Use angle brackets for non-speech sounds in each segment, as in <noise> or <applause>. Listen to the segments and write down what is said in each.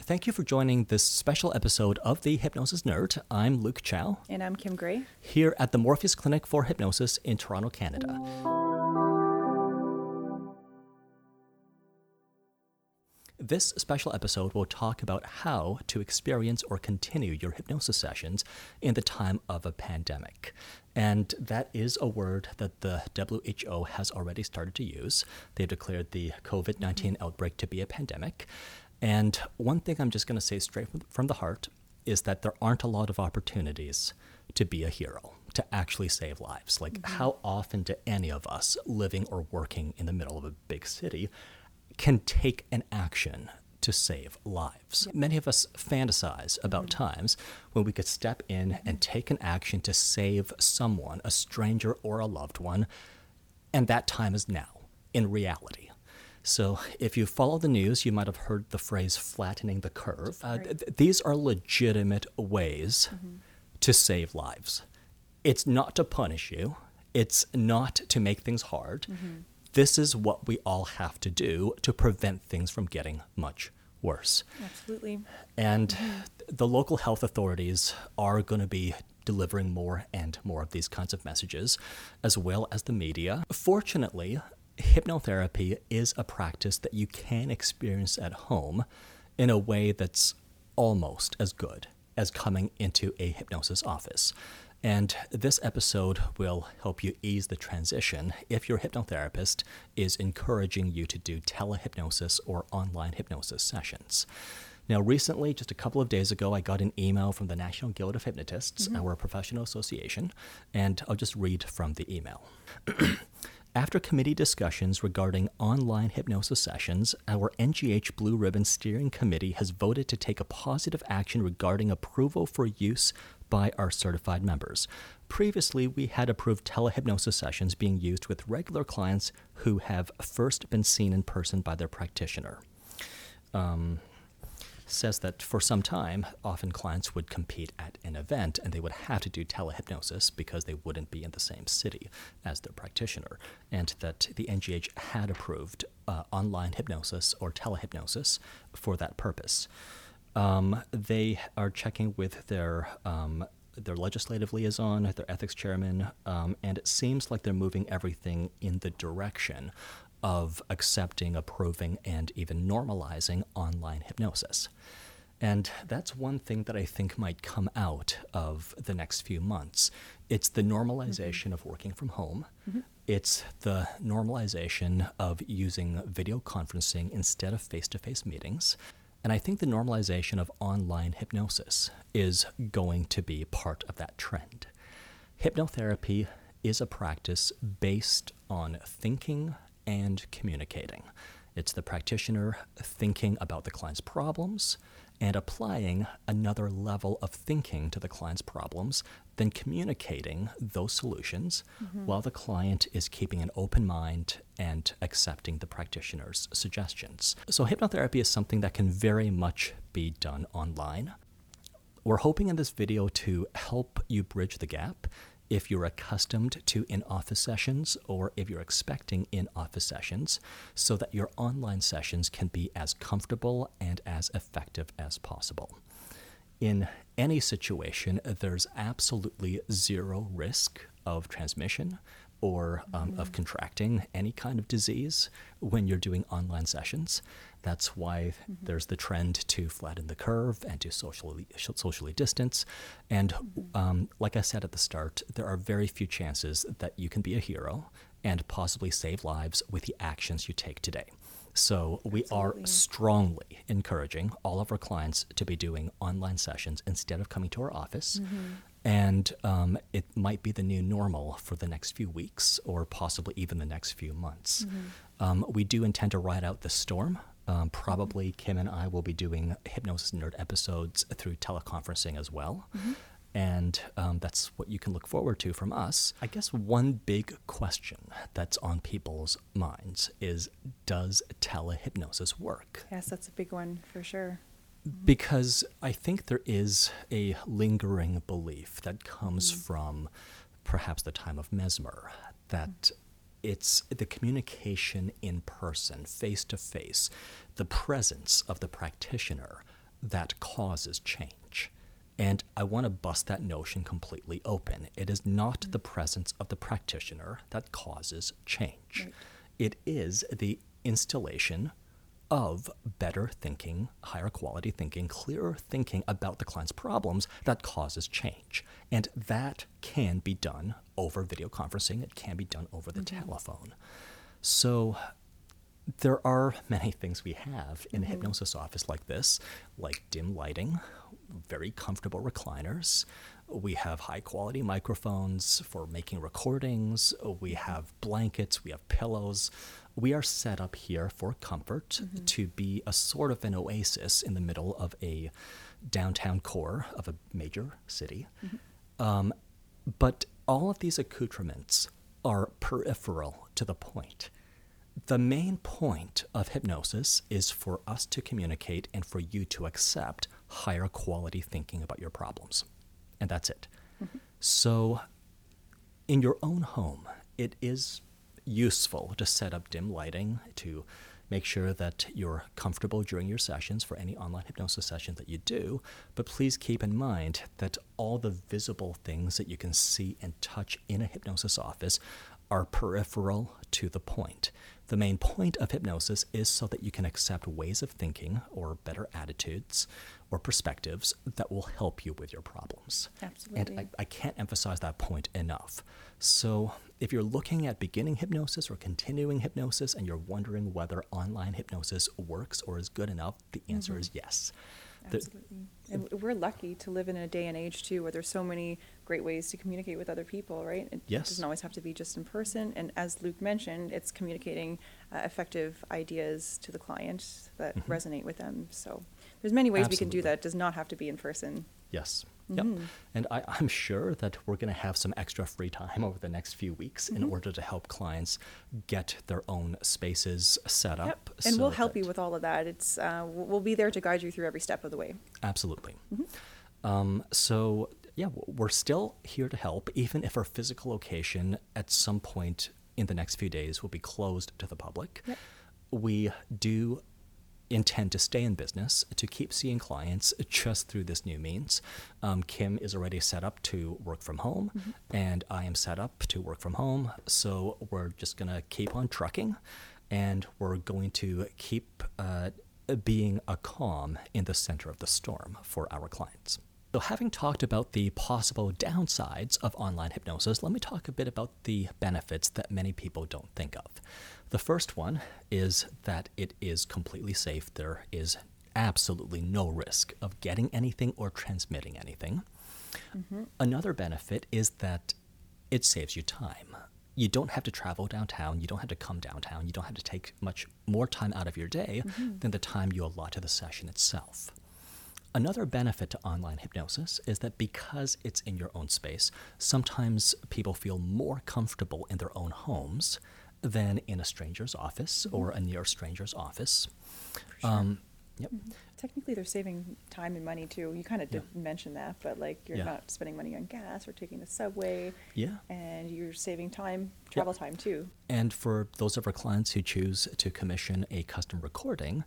Thank you for joining this special episode of the Hypnosis Nerd. I'm Luke Chow. And I'm Kim Gray. Here at the Morpheus Clinic for Hypnosis in Toronto, Canada. This special episode will talk about how to experience or continue your hypnosis sessions in the time of a pandemic. And that is a word that the WHO has already started to use. They've declared the COVID 19 outbreak to be a pandemic. And one thing I'm just going to say straight from the heart is that there aren't a lot of opportunities to be a hero, to actually save lives. Like, mm-hmm. how often do any of us living or working in the middle of a big city can take an action to save lives. Many of us fantasize about mm-hmm. times when we could step in and take an action to save someone, a stranger or a loved one, and that time is now, in reality. So, if you follow the news, you might have heard the phrase flattening the curve. Uh, th- these are legitimate ways mm-hmm. to save lives. It's not to punish you, it's not to make things hard. Mm-hmm this is what we all have to do to prevent things from getting much worse. Absolutely. And mm-hmm. the local health authorities are going to be delivering more and more of these kinds of messages, as well as the media. Fortunately, hypnotherapy is a practice that you can experience at home in a way that's almost as good as coming into a hypnosis office. And this episode will help you ease the transition if your hypnotherapist is encouraging you to do telehypnosis or online hypnosis sessions. Now, recently, just a couple of days ago, I got an email from the National Guild of Hypnotists, mm-hmm. our professional association, and I'll just read from the email. <clears throat> After committee discussions regarding online hypnosis sessions, our NGH Blue Ribbon Steering Committee has voted to take a positive action regarding approval for use by our certified members. Previously, we had approved telehypnosis sessions being used with regular clients who have first been seen in person by their practitioner. Um, says that for some time, often clients would compete at an event and they would have to do telehypnosis because they wouldn't be in the same city as their practitioner, and that the NGH had approved uh, online hypnosis or telehypnosis for that purpose. Um, they are checking with their um, their legislative liaison, their ethics chairman, um, and it seems like they're moving everything in the direction of accepting, approving, and even normalizing online hypnosis. And that's one thing that I think might come out of the next few months. It's the normalization mm-hmm. of working from home. Mm-hmm. It's the normalization of using video conferencing instead of face to face meetings. And I think the normalization of online hypnosis is going to be part of that trend. Hypnotherapy is a practice based on thinking and communicating. It's the practitioner thinking about the client's problems and applying another level of thinking to the client's problems, then communicating those solutions mm-hmm. while the client is keeping an open mind and accepting the practitioner's suggestions. So, hypnotherapy is something that can very much be done online. We're hoping in this video to help you bridge the gap if you're accustomed to in office sessions or if you're expecting in office sessions, so that your online sessions can be as comfortable and as effective as possible. In any situation, there's absolutely zero risk of transmission or um, mm-hmm. of contracting any kind of disease when you're doing online sessions. That's why mm-hmm. there's the trend to flatten the curve and to socially socially distance. And mm-hmm. um, like I said at the start, there are very few chances that you can be a hero and possibly save lives with the actions you take today. So we Absolutely. are strongly encouraging all of our clients to be doing online sessions instead of coming to our office. Mm-hmm. And um, it might be the new normal for the next few weeks or possibly even the next few months. Mm-hmm. Um, we do intend to ride out the storm. Um, probably Kim and I will be doing Hypnosis Nerd episodes through teleconferencing as well. Mm-hmm. And um, that's what you can look forward to from us. I guess one big question that's on people's minds is Does telehypnosis work? Yes, that's a big one for sure because I think there is a lingering belief that comes mm. from perhaps the time of Mesmer that it's the communication in person, face to face, the presence of the practitioner that causes change. And I want to bust that notion completely open. It is not the presence of the practitioner that causes change. Right. It is the installation of better thinking, higher quality thinking, clearer thinking about the client's problems that causes change. And that can be done over video conferencing, it can be done over the mm-hmm. telephone. So there are many things we have in a mm-hmm. hypnosis office like this, like dim lighting, very comfortable recliners. We have high quality microphones for making recordings. We have blankets. We have pillows. We are set up here for comfort to be a sort of an oasis in the middle of a downtown core of a major city. Um, but all of these accoutrements are peripheral to the point. The main point of hypnosis is for us to communicate and for you to accept higher quality thinking about your problems. And that's it. Mm-hmm. So, in your own home, it is useful to set up dim lighting to make sure that you're comfortable during your sessions for any online hypnosis session that you do. But please keep in mind that all the visible things that you can see and touch in a hypnosis office are peripheral to the point. The main point of hypnosis is so that you can accept ways of thinking or better attitudes or perspectives that will help you with your problems. Absolutely. And I, I can't emphasize that point enough. So, if you're looking at beginning hypnosis or continuing hypnosis and you're wondering whether online hypnosis works or is good enough, the answer Mm-hmm. is yes. Absolutely. And we're lucky to live in a day and age too where there's so many great ways to communicate with other people, right? It Yes. doesn't always have to be just in person. And as Luke mentioned, it's communicating uh, effective ideas to the client that Mhm. resonate with them. So there's many ways we can do that. It does not have to be in person. Yes. Yep. Mhm. And I, I'm sure that we're going to have some extra free time over the next few weeks in Mhm. order to help clients get their own spaces set Yep. up. And so we'll help you with all of that. It's uh, we'll be there to guide you through every step of the way. Absolutely. Mm-hmm. Um, so, yeah, we're still here to help, even if our physical location at some point in the next few days will be closed to the public. Yep. We do intend to stay in business to keep seeing clients just through this new means. Um, Kim is already set up to work from home, and I am set up to work from home. So we're just going to keep on trucking, and we're going to keep uh, being a calm in the center of the storm for our clients. So, having talked about the possible downsides of online hypnosis, let me talk a bit about the benefits that many people don't think of. The first one is that it is completely safe. There is absolutely no risk of getting anything or transmitting anything. Mm-hmm. Another benefit is that it saves you time. You don't have to travel downtown, you don't have to come downtown, you don't have to take much more time out of your day mm-hmm. than the time you allot to the session itself. Another benefit to online hypnosis is that because it's in your own space, sometimes people feel more comfortable in their own homes than in a stranger's office or a near stranger's office. sure. Um, yep. Technically, they're saving time and money too. You kind of Yeah. did mention that, but like you're Yeah. not spending money on gas or taking the subway, Yeah. and you're saving time, travel time too. And for those of our clients who choose to commission a custom recording,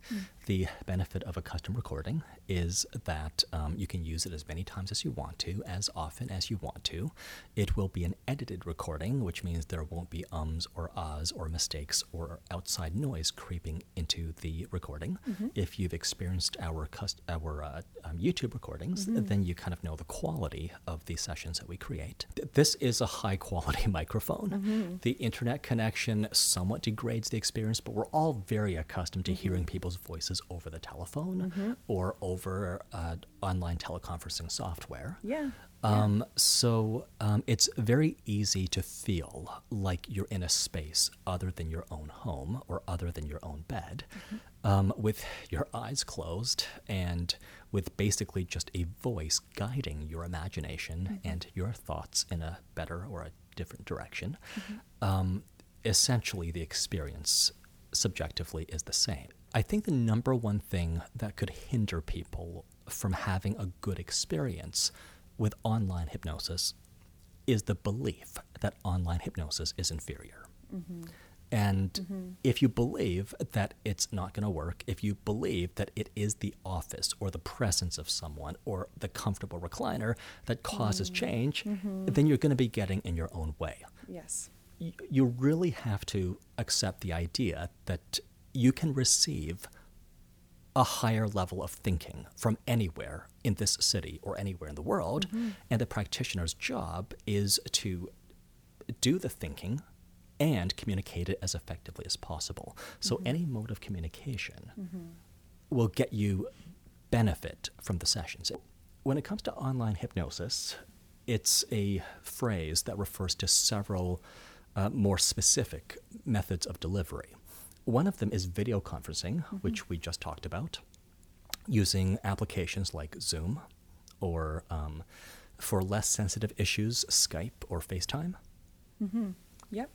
the benefit of a custom recording is that um, you can use it as many times as you want to, as often as you want to. It will be an edited recording, which means there won't be ums or ahs or mistakes or outside noise creeping into the recording. If you've experienced our cust- our uh, um, YouTube recordings, then you kind of know the quality of the sessions that we create. Th- This is a high quality <laughs> microphone. The internet connection somewhat degrades the experience, but we're all very accustomed to hearing people's voices over the telephone or over uh, online teleconferencing software. Yeah. Um, so um, it's very easy to feel like you're in a space other than your own home or other than your own bed, um, with your eyes closed and with basically just a voice guiding your imagination and your thoughts in a better or a different direction. Um, essentially, the experience subjectively is the same. I think the number one thing that could hinder people from having a good experience with online hypnosis is the belief that online hypnosis is inferior. Mm-hmm. And mm-hmm. if you believe that it's not going to work, if you believe that it is the office or the presence of someone or the comfortable recliner that causes mm-hmm. change, then you're going to be getting in your own way. Yes. You really have to accept the idea that you can receive a higher level of thinking from anywhere in this city or anywhere in the world, mm-hmm. and the practitioner's job is to do the thinking and communicate it as effectively as possible. So mm-hmm. any mode of communication mm-hmm. will get you benefit from the sessions. When it comes to online hypnosis, it's a phrase that refers to several uh, more specific methods of delivery. One of them is video conferencing, which we just talked about, using applications like Zoom or um, for less sensitive issues, Skype or FaceTime. Yep.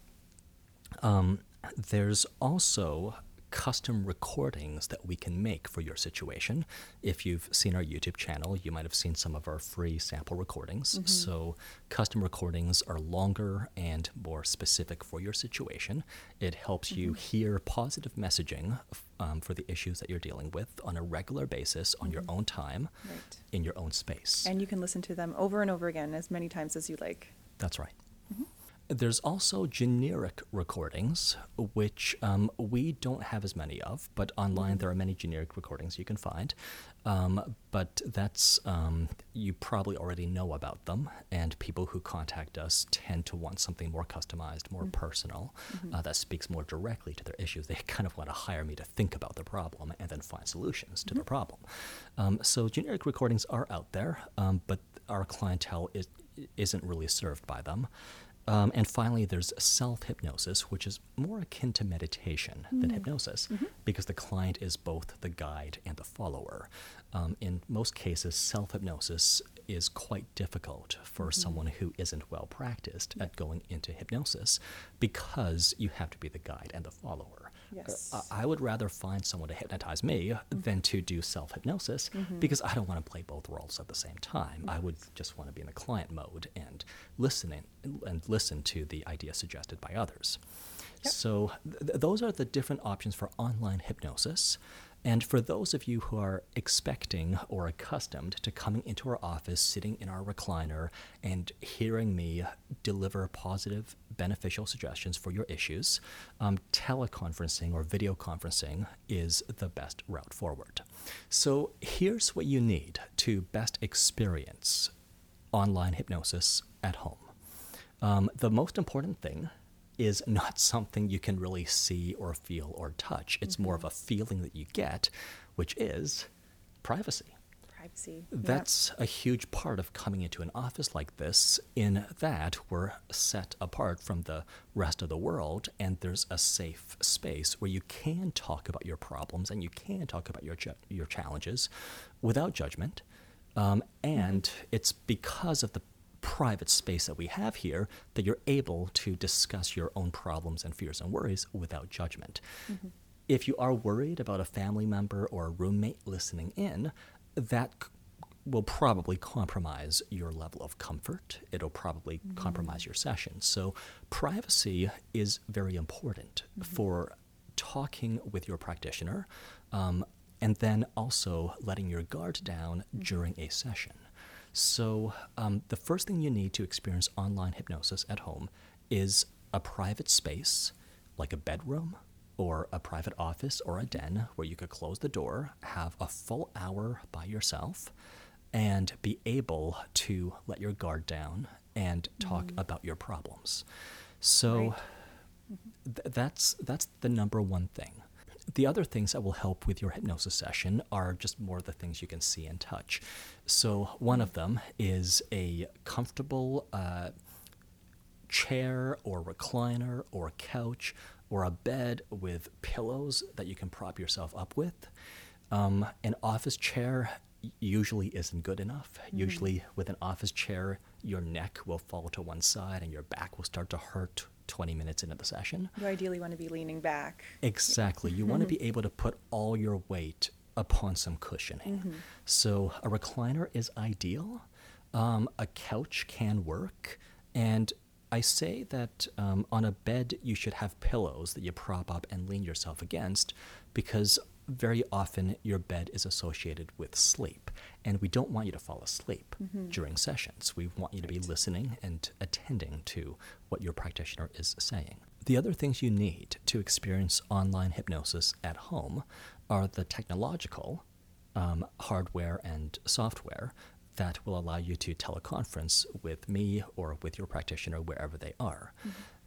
Um, there's also custom recordings that we can make for your situation. If you've seen our YouTube channel, you might have seen some of our free sample recordings. Mm-hmm. So, custom recordings are longer and more specific for your situation. It helps you mm-hmm. hear positive messaging um, for the issues that you're dealing with on a regular basis on your mm-hmm. own time Right. in your own space. And you can listen to them over and over again as many times as you like. That's right. There's also generic recordings, which um, we don't have as many of, but online there are many generic recordings you can find. Um, but that's, um, you probably already know about them, and people who contact us tend to want something more customized, more personal, uh, that speaks more directly to their issues. They <laughs> kind of want to hire me to think about the problem and then find solutions to the problem. Um, so generic recordings are out there, um, but our clientele is, isn't really served by them. Um, and finally, there's self hypnosis, which is more akin to meditation than hypnosis because the client is both the guide and the follower. Um, in most cases, self hypnosis is quite difficult for someone who isn't well practiced at going into hypnosis because you have to be the guide and the follower. Yes. Uh, I would rather find someone to hypnotize me than to do self hypnosis because I don't want to play both roles at the same time. I would just want to be in the client mode and listening and listen to the ideas suggested by others. Yep. So th- those are the different options for online hypnosis. And for those of you who are expecting or accustomed to coming into our office, sitting in our recliner, and hearing me deliver positive, beneficial suggestions for your issues, um, teleconferencing or video conferencing is the best route forward. So here's what you need to best experience online hypnosis at home. Um, the most important thing is not something you can really see or feel or touch. It's more of a feeling that you get, which is privacy. Privacy. Yep. That's a huge part of coming into an office like this, in that we're set apart from the rest of the world, and there's a safe space where you can talk about your problems and you can talk about your, your challenges without judgment. Um, and it's because of the private space that we have here that you're able to discuss your own problems and fears and worries without judgment. Mm-hmm. If you are worried about a family member or a roommate listening in, that c- will probably compromise your level of comfort. It'll probably mm-hmm. compromise your session. So, privacy is very important mm-hmm. for talking with your practitioner um, and then also letting your guard down during a session. So, um, the first thing you need to experience online hypnosis at home is a private space, like a bedroom or a private office or a den, where you could close the door, have a full hour by yourself, and be able to let your guard down and talk about your problems. So, Right. th- that's that's the number one thing. The other things that will help with your hypnosis session are just more of the things you can see and touch. So one of them is a comfortable uh, chair or recliner or couch or a bed with pillows that you can prop yourself up with. Um, an office chair usually isn't good enough. Usually, with an office chair, your neck will fall to one side and your back will start to hurt 20 minutes into the session. You ideally want to be leaning back. Exactly. You want to be able to put all your weight upon some cushioning. So a recliner is ideal. Um, a couch can work. And I say that um, on a bed you should have pillows that you prop up and lean yourself against because very often your bed is associated with sleep. And we don't want you to fall asleep Mm-hmm. during sessions. We want you to be listening and attending to what your practitioner is saying. The other things you need to experience online hypnosis at home are the technological um, hardware and software that will allow you to teleconference with me or with your practitioner wherever they are.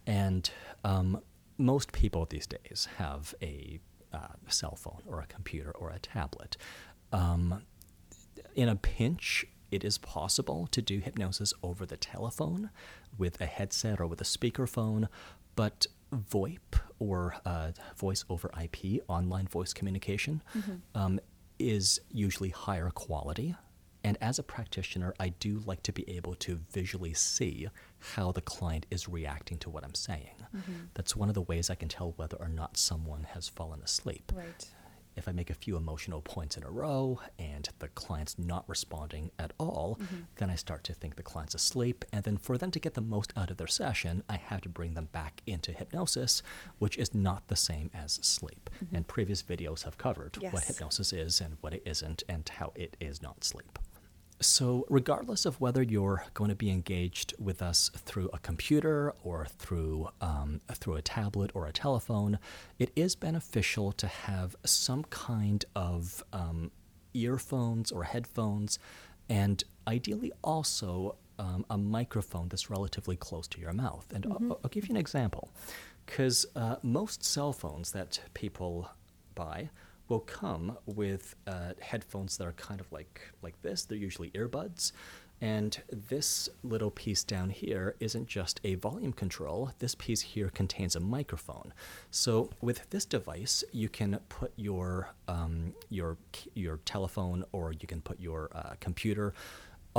And um, most people these days have a uh, cell phone or a computer or a tablet. Um, in a pinch, it is possible to do hypnosis over the telephone with a headset or with a speakerphone, but VoIP or uh, voice over IP, online voice communication, um, is usually higher quality. And as a practitioner, I do like to be able to visually see how the client is reacting to what I'm saying. Mm-hmm. That's one of the ways I can tell whether or not someone has fallen asleep Right. if I make a few emotional points in a row and the client's not responding at all, mm-hmm. then I start to think the client's asleep. And then for them to get the most out of their session, I have to bring them back into hypnosis, which is not the same as sleep. Mm-hmm. And previous videos have covered what hypnosis is and what it isn't and how it is not sleep. So, regardless of whether you're going to be engaged with us through a computer or through um, through a tablet or a telephone, it is beneficial to have some kind of um, earphones or headphones, and ideally also um, a microphone that's relatively close to your mouth. And I'll, I'll give you an example, because uh, most cell phones that people buy will come with uh, headphones that are kind of like like this. They're usually earbuds. And this little piece down here isn't just a volume control. This piece here contains a microphone. So with this device, you can put your um, your your telephone or you can put your uh, computer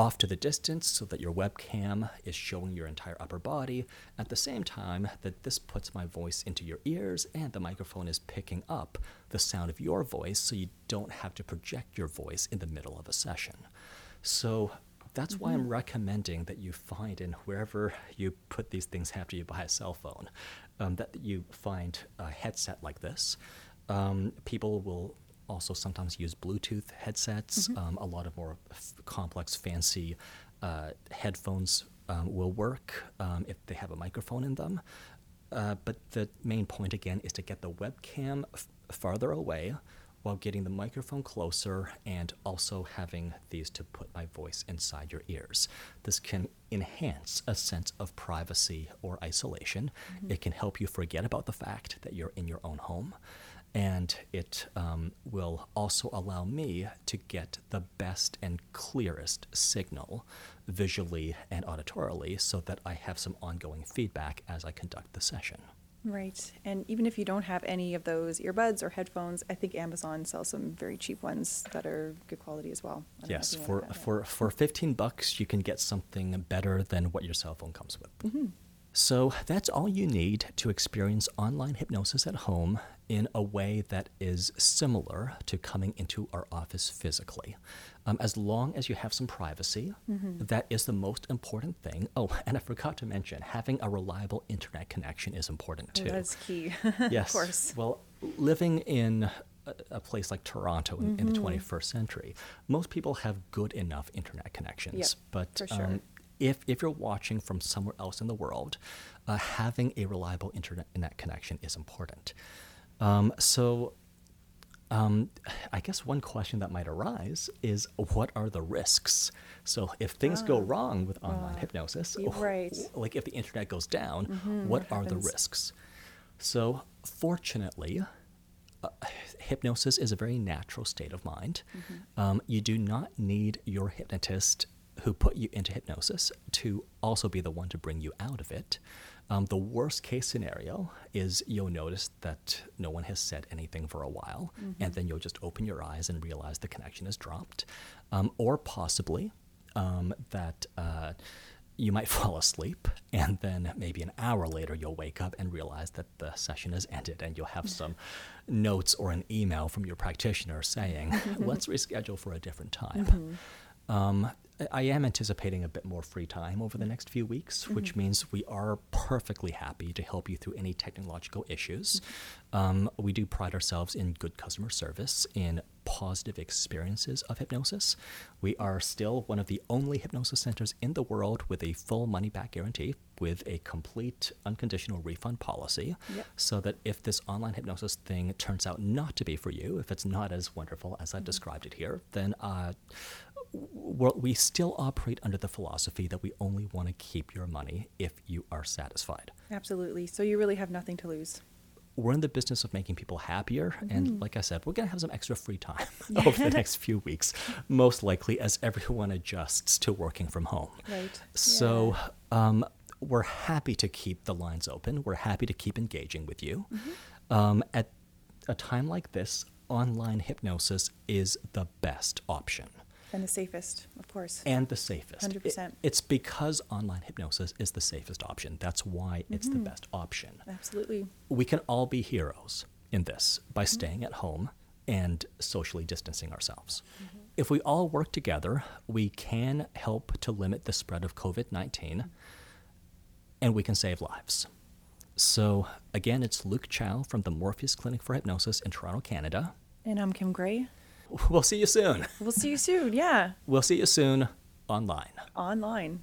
off to the distance so that your webcam is showing your entire upper body at the same time that this puts my voice into your ears and the microphone is picking up the sound of your voice so you don't have to project your voice in the middle of a session. So that's why I'm recommending that you find in wherever you put these things after you buy a cell phone, um, that you find a headset like this. Um, people will also sometimes use Bluetooth headsets. Um, a lot of more f- complex, fancy uh, headphones um, will work um, if they have a microphone in them. Uh, but the main point again is to get the webcam f- farther away while getting the microphone closer and also having these to put my voice inside your ears. This can enhance a sense of privacy or isolation. It can help you forget about the fact that you're in your own home. And it um, will also allow me to get the best and clearest signal visually and auditorily so that I have some ongoing feedback as I conduct the session. Right. And even if you don't have any of those earbuds or headphones, I think Amazon sells some very cheap ones that are good quality as well. I don't know Yes, for, wanna add that. for, for 15 bucks, you can get something better than what your cell phone comes with. Mm-hmm. So that's all you need to experience online hypnosis at home in a way that is similar to coming into our office physically. Um, as long as you have some privacy, Mm-hmm. that is the most important thing. Oh, and I forgot to mention, having a reliable internet connection is important Oh, too. That's key. <laughs> Yes. of course. Well, living in a, place like Toronto in, in the Mm-hmm. 21st century, most people have good enough internet connections. Yep, but for sure. um, if, if you're watching from somewhere else in the world, uh, having a reliable internet connection is important. Um, so, um, I guess one question that might arise is what are the risks? So, if things go Ah, wrong with online hypnosis, right. like if the internet goes down, Mhm, what what are the risks? So, fortunately, uh, hypnosis is a very natural state of mind. Mm-hmm. Um, you do not need your hypnotist who put you into hypnosis to also be the one to bring you out of it. Um, the worst case scenario is you'll notice that no one has said anything for a while, Mm-hmm. and then you'll just open your eyes and realize the connection has dropped. Um, or possibly um, that uh, you might <laughs> fall asleep, and then maybe an hour later you'll wake up and realize that the session has ended, and you'll have some notes or an email from your practitioner saying, let's reschedule for a different time. Um, I am anticipating a bit more free time over the next few weeks, which means we are perfectly happy to help you through any technological issues. Um, we do pride ourselves in good customer service, in positive experiences of hypnosis. We are still one of the only hypnosis centers in the world with a full money back guarantee, with a complete unconditional refund policy, Yep. so that if this online hypnosis thing turns out not to be for you, if it's not as wonderful as I've described it here, then uh, we still operate under the philosophy that we only want to keep your money if you are satisfied. Absolutely. So you really have nothing to lose. We're in the business of making people happier, Mm-hmm. and like I said, we're going to have some extra free time <laughs> over the next few weeks, most likely as everyone adjusts to working from home. Right. So, um, we're happy to keep the lines open. We're happy to keep engaging with you. Mm-hmm. Um, at a time like this, online hypnosis is the best option And the safest, of course. and the safest. 100%. it's because online hypnosis is the safest option. That's why it's the mm-hmm. best option. Absolutely. We can all be heroes in this by mm-hmm. staying at home and socially distancing ourselves. Mm-hmm. If we all work together, we can help to limit the spread of COVID 19 and we can save lives. So, again, it's Luke Chow from the Morpheus Clinic for Hypnosis in Toronto, Canada. And I'm Kim Gray. We'll see you soon. We'll see you soon. Yeah. We'll see you soon online. Online.